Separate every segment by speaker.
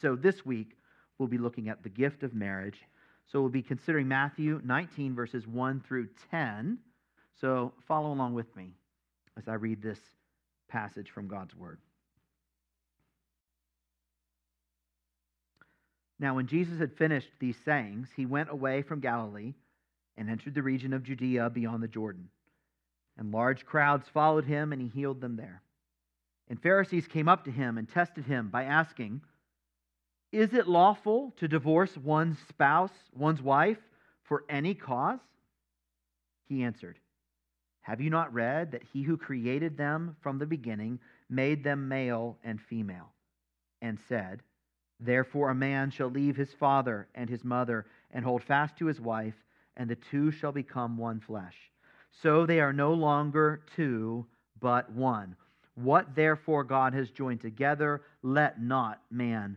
Speaker 1: So this week, we'll be looking at the gift of marriage. So we'll be considering Matthew 19, verses 1 through 10. So follow along with me as I read this passage from God's Word. Now, when Jesus had finished these sayings, he went away from Galilee and entered the region of Judea beyond the Jordan. And large crowds followed him, and he healed them there. And Pharisees came up to him and tested him by asking, Is it lawful to divorce one's spouse, one's wife, for any cause? He answered, Have you not read that he who created them from the beginning made them male and female, and said, Therefore, a man shall leave his father and his mother and hold fast to his wife, and the two shall become one flesh. So they are no longer two, but one. What therefore God has joined together, let not man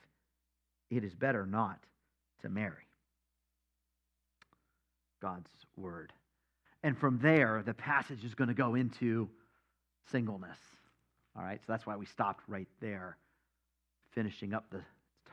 Speaker 1: it is better not to marry. God's word. And from there, the passage is going to go into singleness. All right, so that's why we stopped right there, finishing up the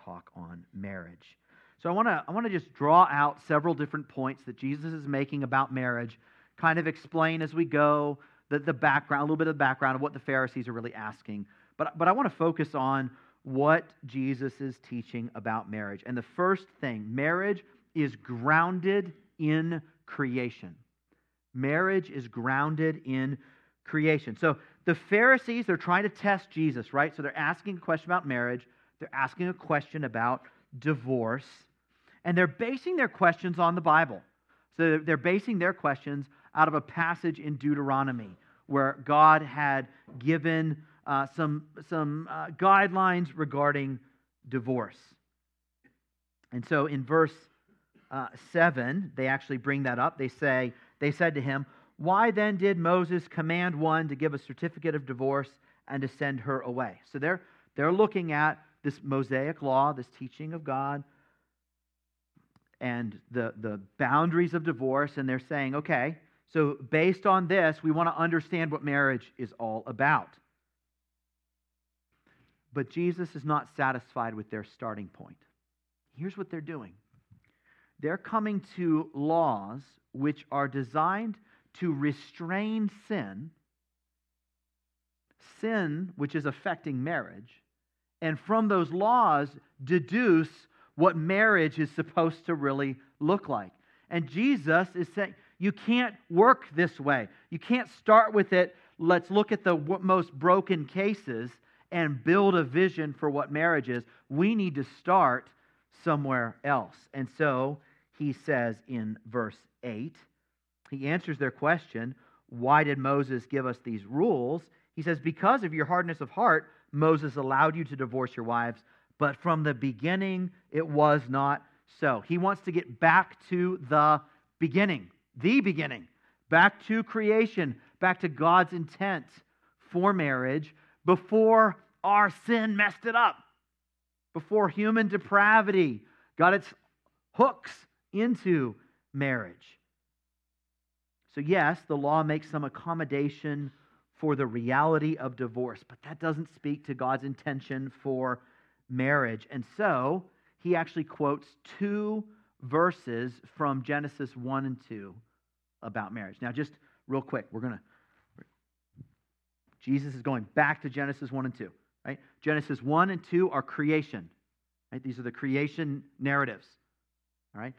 Speaker 1: talk on marriage. So I want to I want to just draw out several different points that Jesus is making about marriage, kind of explain as we go the, the background, a little bit of the background of what the Pharisees are really asking. But, but I want to focus on what Jesus is teaching about marriage. And the first thing, marriage is grounded in creation. Marriage is grounded in creation. So the Pharisees, they're trying to test Jesus, right? So they're asking a question about marriage, they're asking a question about divorce, and they're basing their questions on the Bible. So they're basing their questions out of a passage in Deuteronomy where God had given uh, some, some uh, guidelines regarding divorce. And so in verse uh, 7, they actually bring that up. They say, They said to him, why then did Moses command one to give a certificate of divorce and to send her away? So they're, they're looking at this Mosaic law, this teaching of God, and the, the boundaries of divorce, and they're saying, okay, so based on this, we want to understand what marriage is all about. But Jesus is not satisfied with their starting point. Here's what they're doing they're coming to laws which are designed to restrain sin, sin which is affecting marriage, and from those laws deduce what marriage is supposed to really look like. And Jesus is saying, you can't work this way. You can't start with it, let's look at the most broken cases and build a vision for what marriage is. We need to start somewhere else. And so he says in verse 8, he answers their question why did Moses give us these rules? He says, Because of your hardness of heart, Moses allowed you to divorce your wives, but from the beginning it was not so. He wants to get back to the beginning, the beginning, back to creation, back to God's intent for marriage before our sin messed it up, before human depravity got its hooks into marriage. So, yes, the law makes some accommodation for the reality of divorce, but that doesn't speak to God's intention for marriage. And so, he actually quotes two verses from Genesis 1 and 2 about marriage. Now, just real quick, we're going to. Jesus is going back to Genesis 1 and 2, right? Genesis 1 and 2 are creation, right? These are the creation narratives, all right?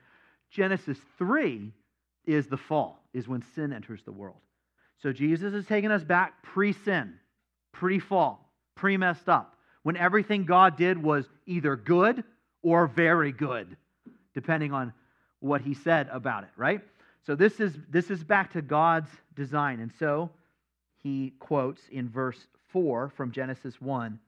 Speaker 1: Genesis 3 is the fall, is when sin enters the world. So Jesus is taking us back pre sin, pre fall, pre messed up, when everything God did was either good or very good, depending on what he said about it, right? So this is this is back to God's design. And so he quotes in verse 4 from Genesis 1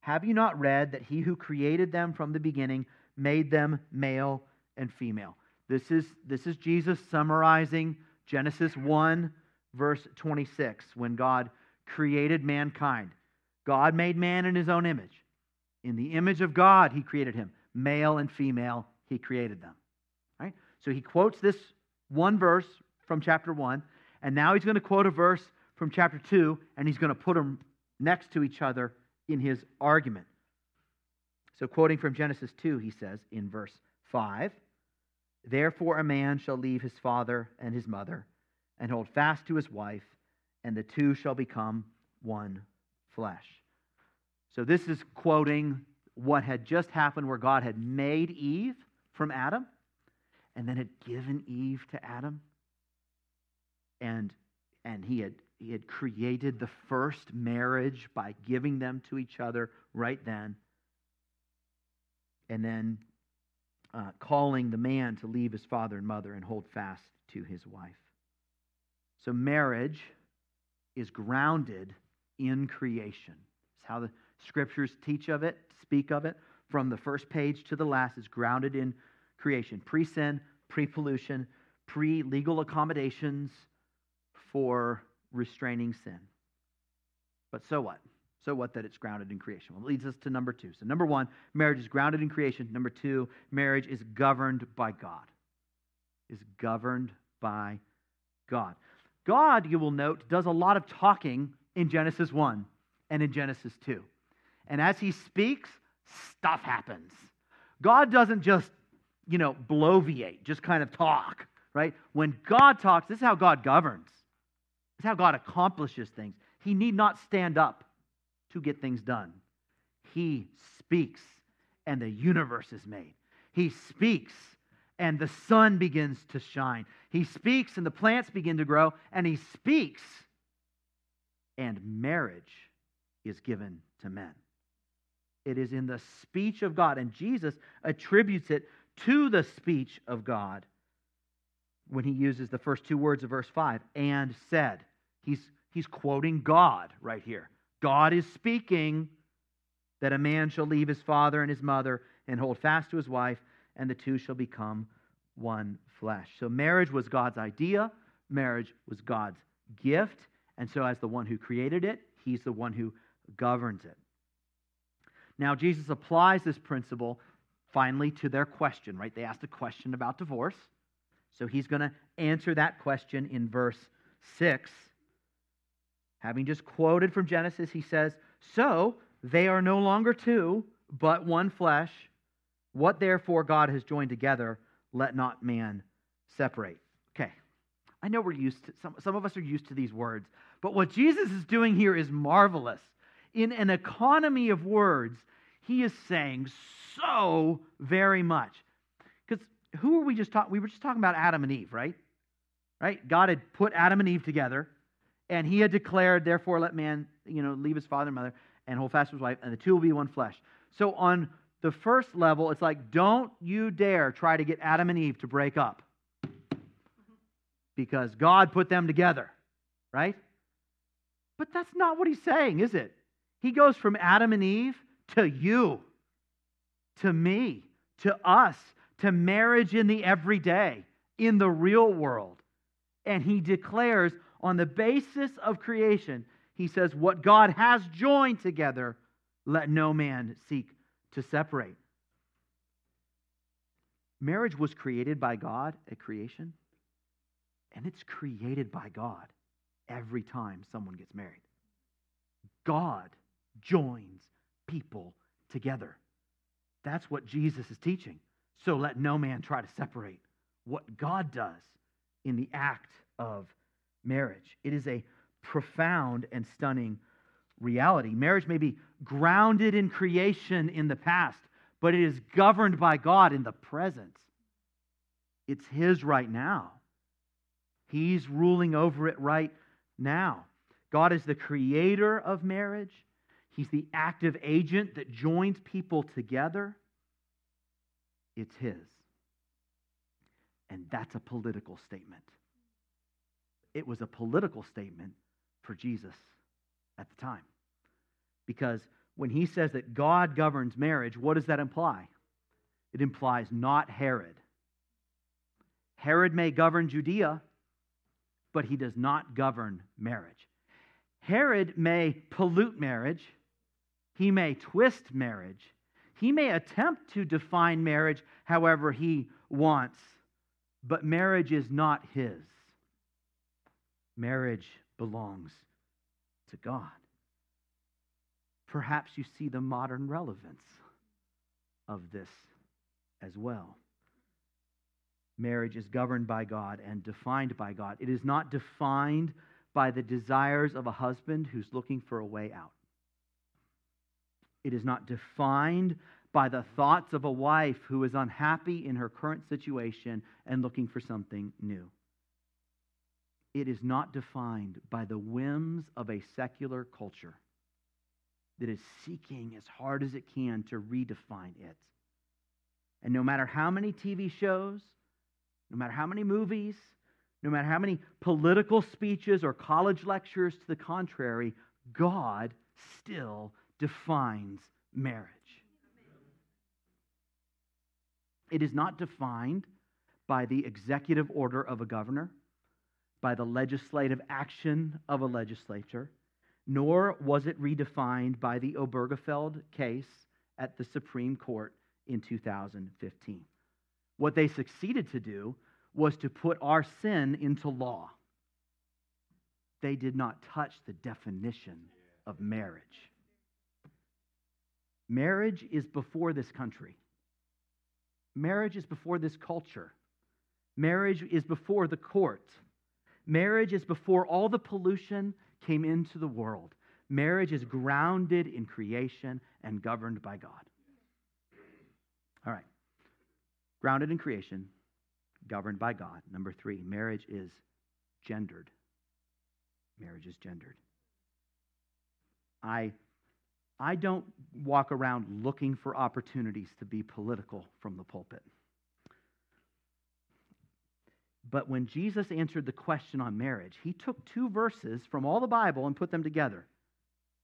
Speaker 1: Have you not read that he who created them from the beginning made them male and female? This is, this is Jesus summarizing Genesis 1, verse 26, when God created mankind. God made man in his own image. In the image of God, he created him. Male and female, he created them. Right? So he quotes this one verse from chapter 1, and now he's going to quote a verse from chapter 2, and he's going to put them next to each other in his argument. So, quoting from Genesis 2, he says in verse 5 Therefore, a man shall leave his father and his mother and hold fast to his wife, and the two shall become one flesh. So, this is quoting what had just happened where God had made Eve from Adam and then had given Eve to Adam. And, and he, had, he had created the first marriage by giving them to each other right then. And then uh, calling the man to leave his father and mother and hold fast to his wife. So, marriage is grounded in creation. It's how the scriptures teach of it, speak of it. From the first page to the last, is grounded in creation pre sin, pre pollution, pre legal accommodations for restraining sin. But so what? So what that it's grounded in creation? Well, it leads us to number two. So, number one, marriage is grounded in creation. Number two, marriage is governed by God. Is governed by God. God, you will note, does a lot of talking in Genesis 1 and in Genesis 2. And as he speaks, stuff happens. God doesn't just you know, bloviate, just kind of talk, right? When God talks, this is how God governs. Is how God accomplishes things. He need not stand up to get things done. He speaks, and the universe is made. He speaks, and the sun begins to shine. He speaks, and the plants begin to grow, and he speaks, and marriage is given to men. It is in the speech of God, and Jesus attributes it to the speech of God when he uses the first two words of verse 5 and said. He's, he's quoting God right here. God is speaking that a man shall leave his father and his mother and hold fast to his wife, and the two shall become one flesh. So, marriage was God's idea, marriage was God's gift, and so, as the one who created it, he's the one who governs it. Now, Jesus applies this principle finally to their question, right? They asked a question about divorce. So he's going to answer that question in verse 6. Having just quoted from Genesis, he says, So they are no longer two, but one flesh. What therefore God has joined together, let not man separate. Okay. I know we're used to, some, some of us are used to these words, but what Jesus is doing here is marvelous. In an economy of words, he is saying so very much. Because who were we just talking? We were just talking about Adam and Eve, right? Right? God had put Adam and Eve together, and he had declared, therefore, let man, you know, leave his father and mother and hold fast to his wife, and the two will be one flesh. So on the first level, it's like, don't you dare try to get Adam and Eve to break up. Because God put them together, right? But that's not what he's saying, is it? He goes from Adam and Eve to you to me, to us, to marriage in the everyday, in the real world. And he declares on the basis of creation, he says, What God has joined together, let no man seek to separate. Marriage was created by God at creation, and it's created by God every time someone gets married. God joins people together. That's what Jesus is teaching. So let no man try to separate what God does in the act of marriage. It is a profound and stunning reality. Marriage may be grounded in creation in the past, but it is governed by God in the present. It's His right now. He's ruling over it right now. God is the creator of marriage, He's the active agent that joins people together. It's His. And that's a political statement. It was a political statement for Jesus at the time. Because when he says that God governs marriage, what does that imply? It implies not Herod. Herod may govern Judea, but he does not govern marriage. Herod may pollute marriage, he may twist marriage, he may attempt to define marriage however he wants, but marriage is not his. Marriage belongs to God. Perhaps you see the modern relevance of this as well. Marriage is governed by God and defined by God. It is not defined by the desires of a husband who's looking for a way out. It is not defined by the thoughts of a wife who is unhappy in her current situation and looking for something new. It is not defined by the whims of a secular culture that is seeking as hard as it can to redefine it. And no matter how many TV shows, no matter how many movies, no matter how many political speeches or college lectures to the contrary, God still defines marriage. It is not defined by the executive order of a governor, by the legislative action of a legislature, nor was it redefined by the Obergefell case at the Supreme Court in 2015. What they succeeded to do was to put our sin into law. They did not touch the definition of marriage. Marriage is before this country. Marriage is before this culture. Marriage is before the court. Marriage is before all the pollution came into the world. Marriage is grounded in creation and governed by God. All right. Grounded in creation, governed by God. Number three, marriage is gendered. Marriage is gendered. I, I don't walk around looking for opportunities to be political from the pulpit. But when Jesus answered the question on marriage, he took two verses from all the Bible and put them together.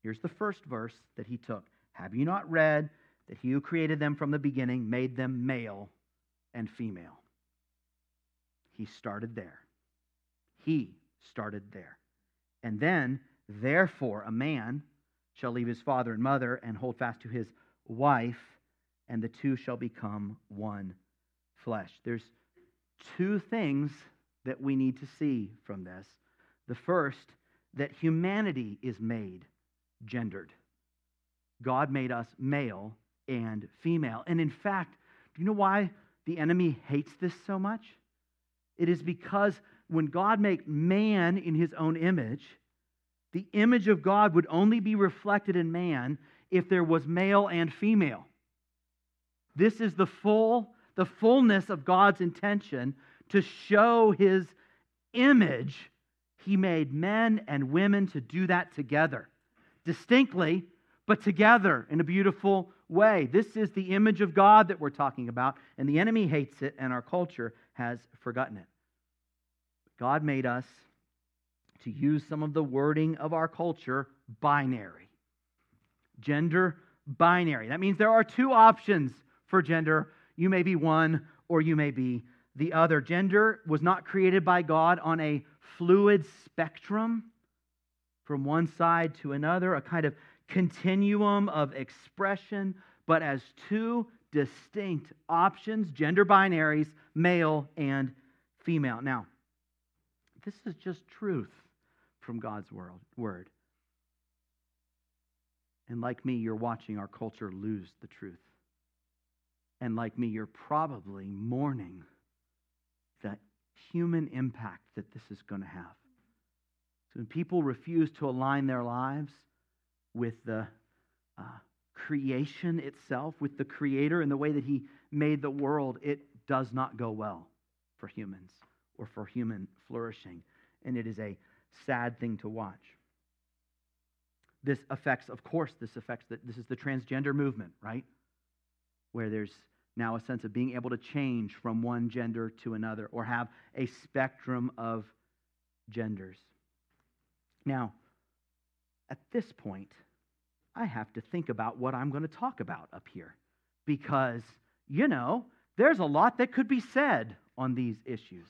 Speaker 1: Here's the first verse that he took Have you not read that he who created them from the beginning made them male and female? He started there. He started there. And then, therefore, a man shall leave his father and mother and hold fast to his wife, and the two shall become one flesh. There's two things that we need to see from this. The first, that humanity is made gendered. God made us male and female. And in fact, do you know why the enemy hates this so much? It is because when God made man in his own image, the image of God would only be reflected in man if there was male and female. This is the full the fullness of God's intention to show his image, he made men and women to do that together, distinctly, but together in a beautiful way. This is the image of God that we're talking about, and the enemy hates it, and our culture has forgotten it. God made us to use some of the wording of our culture binary. Gender binary. That means there are two options for gender you may be one or you may be the other. Gender was not created by God on a fluid spectrum from one side to another, a kind of continuum of expression, but as two distinct options, gender binaries, male and female. Now, this is just truth from God's world, word. And like me, you're watching our culture lose the truth. And like me, you're probably mourning the human impact that this is going to have. So when people refuse to align their lives with the uh, creation itself, with the Creator and the way that He made the world, it does not go well for humans or for human flourishing. And it is a sad thing to watch. This affects, of course, this affects that this is the transgender movement, right? Where there's now a sense of being able to change from one gender to another or have a spectrum of genders. Now, at this point,
Speaker 2: I have to think about what I'm going to talk about up here because, you know, there's a lot that could be said on these issues.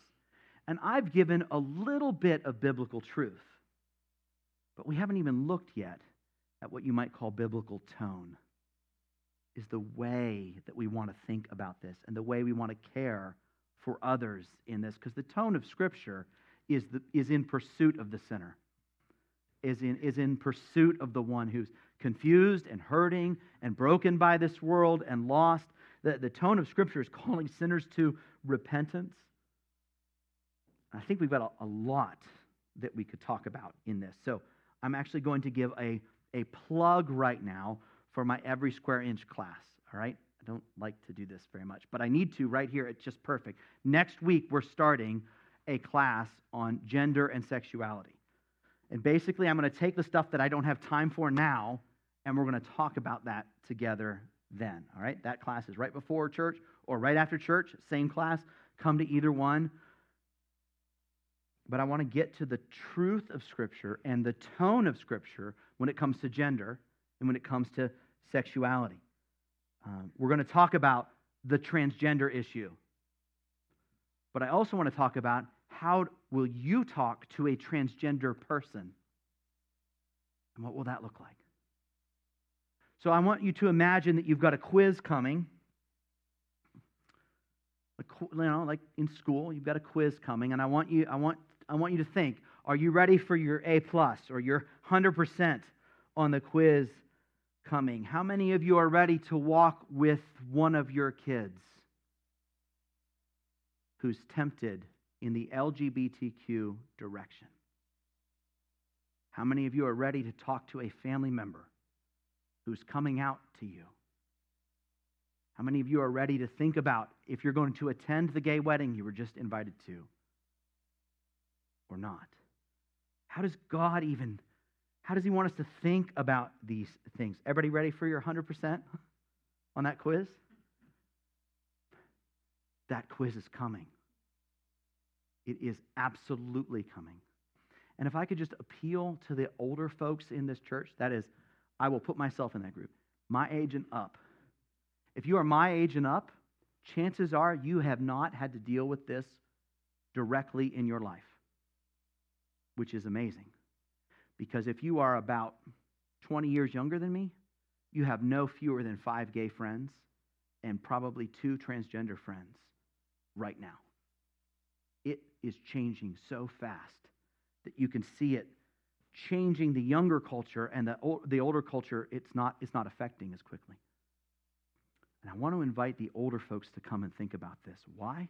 Speaker 2: And I've given a little bit of biblical truth, but we haven't even looked yet at what you might call biblical tone. Is the way that we want to think about this and the way we want to care for others in this. Because the tone of Scripture is, the, is in pursuit of the sinner, is in, is in pursuit of the one who's confused and hurting and broken by this world and lost. The, the tone of Scripture is calling sinners to repentance. I think we've got a, a lot that we could talk about in this. So I'm actually going to give a, a plug right now for my every square inch class. All right? I don't like to do this very much, but I need to right here. It's just perfect. Next week, we're starting a class on gender and sexuality. And basically, I'm going to take the stuff that I don't have time for now, and we're going to talk about that together then. All right? That class is right before church or right after church, same class. Come to either one. But I want to get to the truth of Scripture and the tone of Scripture when it comes to gender and when it comes to sexuality. Um, we're going to talk about the transgender issue. But I also want to talk about how will you talk to a transgender person? And what will that look like? So I want you to imagine that you've got a quiz coming. You know, like in school, you've got a quiz coming, and I want you, I want, I want you to think: Are you ready for your A plus or your hundred percent on the quiz coming? How many of you are ready to walk with one of your kids who's tempted in the LGBTQ direction? How many of you are ready to talk to a family member who's coming out to you? How many of you are ready to think about if you're going to attend the gay wedding you were just invited to or not? How does God even how does he want us to think about these things? Everybody ready for your 100% on that quiz? That quiz is coming. It is absolutely coming. And if I could just appeal to the older folks in this church, that is, I will put myself in that group, my age and up. If you are my age and up, chances are you have not had to deal with this directly in your life, which is amazing. Because if you are about 20 years younger than me, you have no fewer than five gay friends and probably two transgender friends right now. It is changing so fast that you can see it changing the younger culture and the, the older culture, it's not, it's not affecting as quickly. And I want to invite the older folks to come and think about this. Why?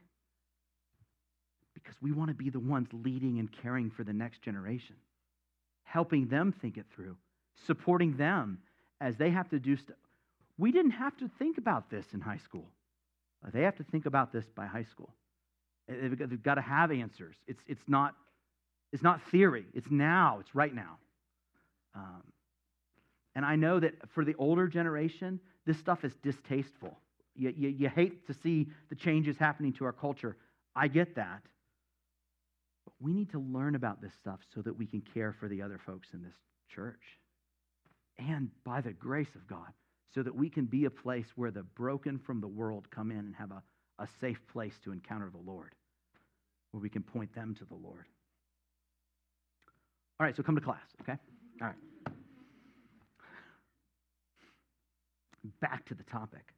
Speaker 2: Because we want to be the ones leading and caring for the next generation helping them think it through, supporting them as they have to do stuff. We didn't have to think about this in high school. They have to think about this by high school. They've got to have answers. It's, it's, not, it's not theory, it's now, it's right now. Um, and I know that for the older generation, this stuff is distasteful. You, you, you hate to see the changes happening to our culture. I get that we need to learn about this stuff so that we can care for the other folks in this church. And by the grace of God, so that we can be a place where the broken from the world come in and have a, a safe place to encounter the Lord, where we can point them to the Lord. All right, so come to class, okay? All right. Back to the topic.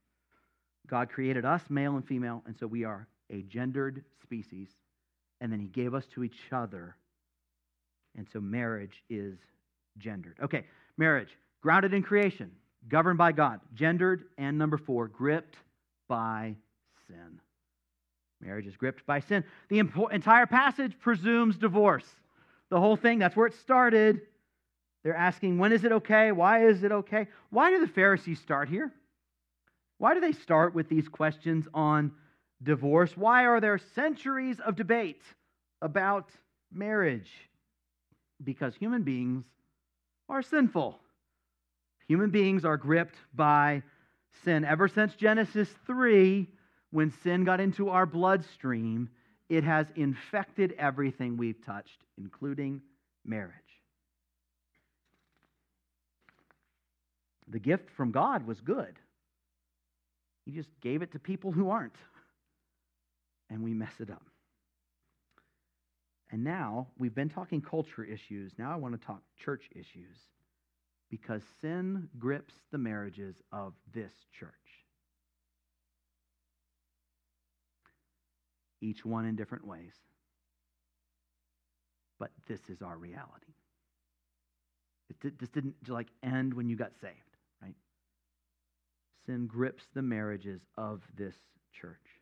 Speaker 2: God created us, male and female, and so we are a gendered species and then he gave us to each other. And so marriage is gendered. Okay, marriage, grounded in creation, governed by God, gendered, and number four, gripped by sin. Marriage is gripped by sin. The entire passage presumes divorce. The whole thing, that's where it started. They're asking, when is it okay? Why is it okay? Why do the Pharisees start here? Why do they start with these questions on divorce? Why are there centuries of debate about marriage? Because human beings are sinful. Human beings are gripped by sin. Ever since Genesis 3, when sin got into our bloodstream, it has infected everything we've touched, including marriage. The gift from God was good. He just gave it to people who aren't. And we mess it up. And now we've been talking culture issues. Now I want to talk church issues because sin grips the marriages of this church. Each one in different ways. But this is our reality. It just didn't like end when you got saved, right? Sin grips the marriages of this church.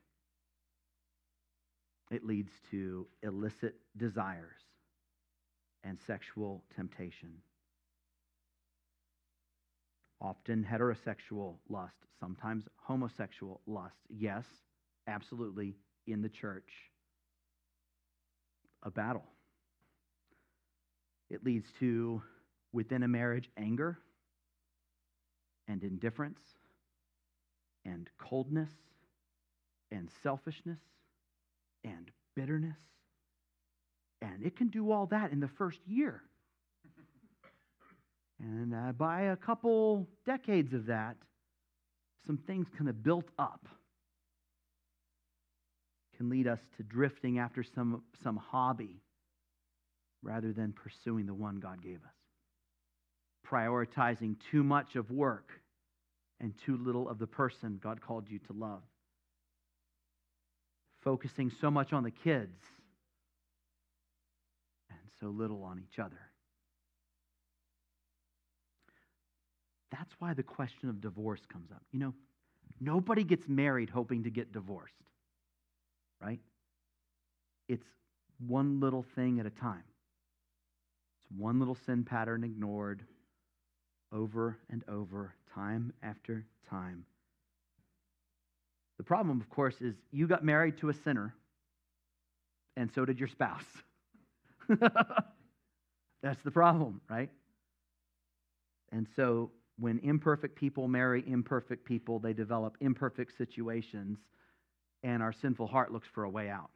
Speaker 2: It leads to illicit desires and sexual temptation. Often heterosexual lust, sometimes homosexual lust. Yes, absolutely, in the church. A battle. It leads to, within a marriage, anger and indifference and coldness and selfishness and bitterness. And it can do all that in the first year. And uh, by a couple decades of that, some things kind of built up can lead us to drifting after some, some hobby rather than pursuing the one God gave us. Prioritizing too much of work and too little of the person God called you to love focusing so much on the kids and so little on each other. That's why the question of divorce comes up. You know, nobody gets married hoping to get divorced, right? It's one little thing at a time. It's one little sin pattern ignored over and over, time after time the problem, of course, is you got married to a sinner, and so did your spouse. That's the problem, right? And so when imperfect people marry imperfect people, they develop imperfect situations, and our sinful heart looks for a way out.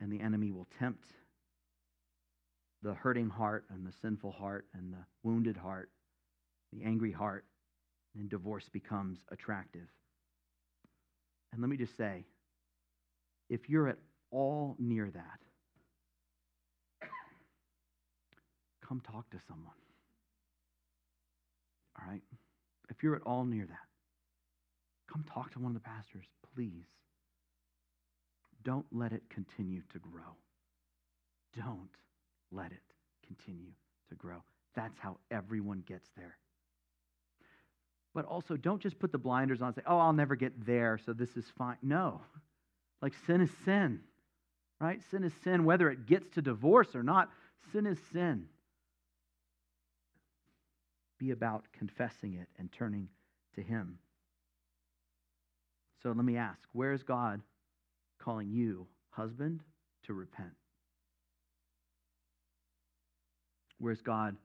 Speaker 2: And the enemy will tempt the hurting heart and the sinful heart and the wounded heart, the angry heart, and divorce becomes attractive. And let me just say if you're at all near that, come talk to someone. All right? If you're at all near that, come talk to one of the pastors, please. Don't let it continue to grow. Don't let it continue to grow. That's how everyone gets there but also don't just put the blinders on and say, oh, I'll never get there, so this is fine. No. Like sin is sin, right? Sin is sin, whether it gets to divorce or not. Sin is sin. Be about confessing it and turning to Him. So let me ask where is God calling you, husband, to repent? Where's God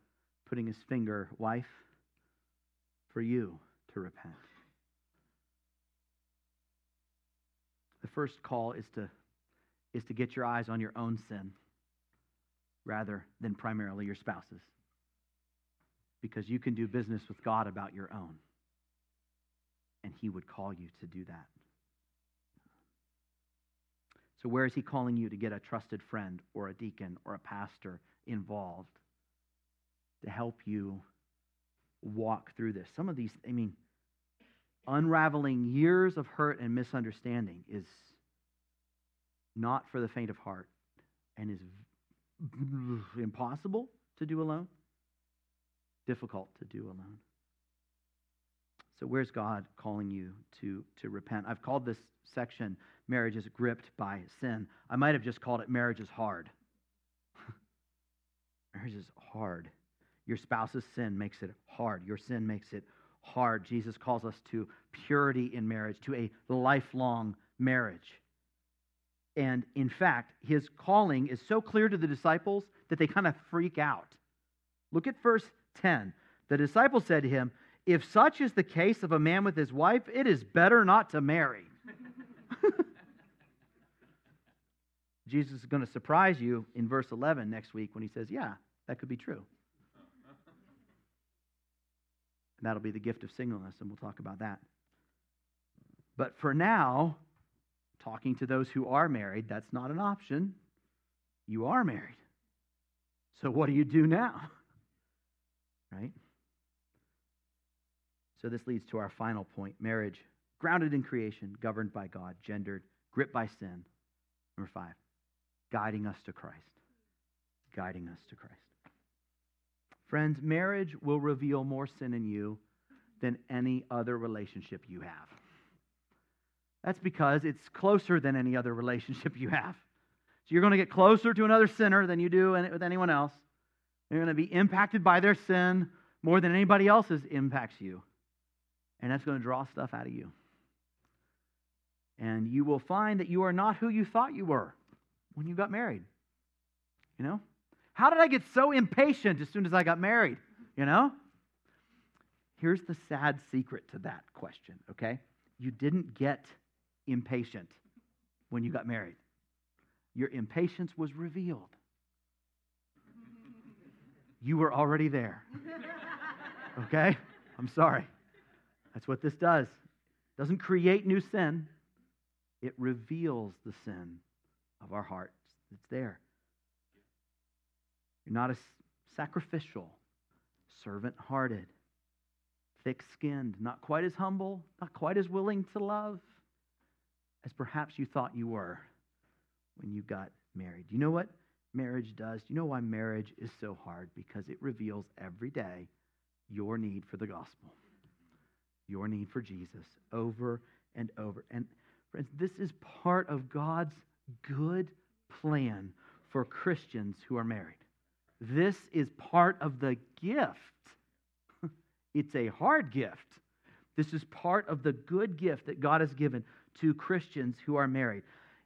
Speaker 2: putting his finger, wife, for you to repent. The first call is to, is to get your eyes on your own sin rather than primarily your spouse's. Because you can do business with God about your own. And He would call you to do that. So, where is He calling you to get a trusted friend or a deacon or a pastor involved to help you walk through this. Some of these, I mean, unraveling years of hurt and misunderstanding is not for the faint of heart and is impossible to do alone, difficult to do alone. So, where's God calling you to, to repent? I've called this section Marriage is Gripped by Sin. I might have just called it Marriage is Hard. marriage is hard. Your spouse's sin makes it hard. Your sin makes it hard. Jesus calls us to purity in marriage, to a lifelong marriage. And in fact, his calling is so clear to the disciples that they kind of freak out. Look at verse 10. The disciples said to him, If such is the case of a man with his wife, it is better not to marry. Jesus is going to surprise you in verse 11 next week when he says, Yeah, that could be true. And that'll be the gift of singleness, and we'll talk about that. But for now, talking to those who are married, that's not an option. You are married. So what do you do now? Right? So this leads to our final point marriage, grounded in creation, governed by God, gendered, gripped by sin. Number five, guiding us to Christ. Guiding us to Christ. Friends, marriage will reveal more sin in you than any other relationship you have. That's because it's closer than any other relationship you have. So you're going to get closer to another sinner than you do with anyone else. You're going to be impacted by their sin more than anybody else's impacts you. And that's going to draw stuff out of you. And you will find that you are not who you thought you were when you got married. You know? How did I get so impatient as soon as I got married? You know? Here's the sad secret to that question, okay? You didn't get impatient when you got married. Your impatience was revealed. You were already there. Okay? I'm sorry. That's what this does. It doesn't create new sin. It reveals the sin of our hearts. It's there. You're not as sacrificial, servant hearted, thick skinned, not quite as humble, not quite as willing to love as perhaps you thought you were when you got married. You know what marriage does? Do you know why marriage is so hard? Because it reveals every day your need for the gospel, your need for Jesus over and over. And friends, this is part of God's good plan for Christians who are married. This is part of the gift. it's a hard gift. This is part of the good gift that God has given to Christians who are married.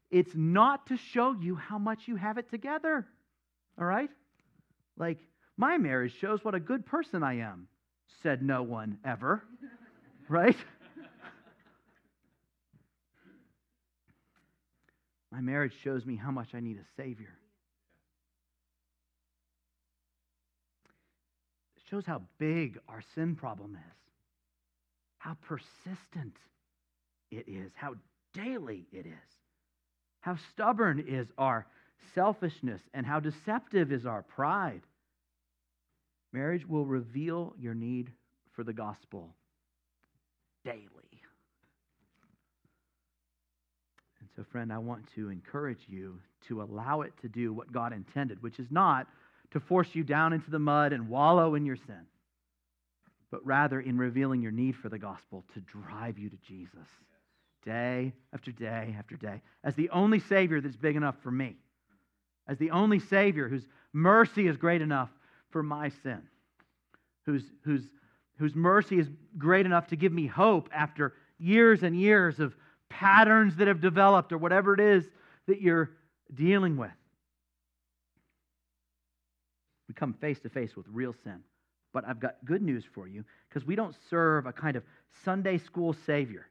Speaker 2: It's not to show you how much you have it together. All right? Like, my marriage shows what a good person I am, said no one ever. right? My marriage shows me how much I need a Savior. Shows how big our sin problem is, how persistent it is, how daily it is, how stubborn is our selfishness, and how deceptive is our pride. Marriage will reveal your need for the gospel daily. And so, friend, I want to encourage you to allow it to do what God intended, which is not to force you down into the mud and wallow in your sin, but rather in revealing your need for the gospel to drive you to Jesus day after day after day as the only Savior that's big enough for me, as the only Savior whose mercy is great enough for my sin, whose, whose, whose mercy is great enough to give me hope after years and years of patterns that have developed or whatever it is that you're dealing with. We come face to face with real sin. But I've got good news for you because we don't serve a kind of Sunday school Savior,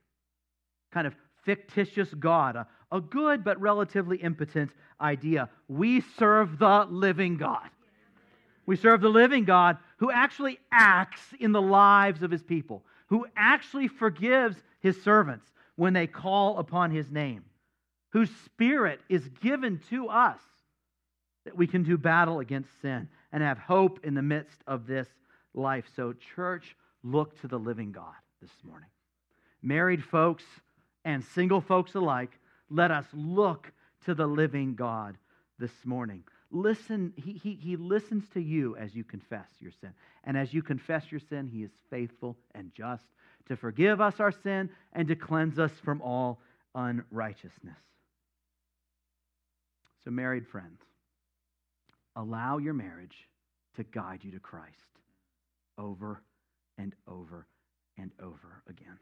Speaker 2: kind of fictitious God, a, a good but relatively impotent idea. We serve the living God. We serve the living God who actually acts in the lives of his people, who actually forgives his servants when they call upon his name, whose spirit is given to us that we can do battle against sin and have hope in the midst of this life. So, church, look to the living God this morning. Married folks and single folks alike, let us look to the living God this morning. Listen, he, he, he listens to you as you confess your sin. And as you confess your sin, he is faithful and just to forgive us our sin and to cleanse us from all unrighteousness. So, married friends, allow your marriage to guide you to Christ over and over and over again.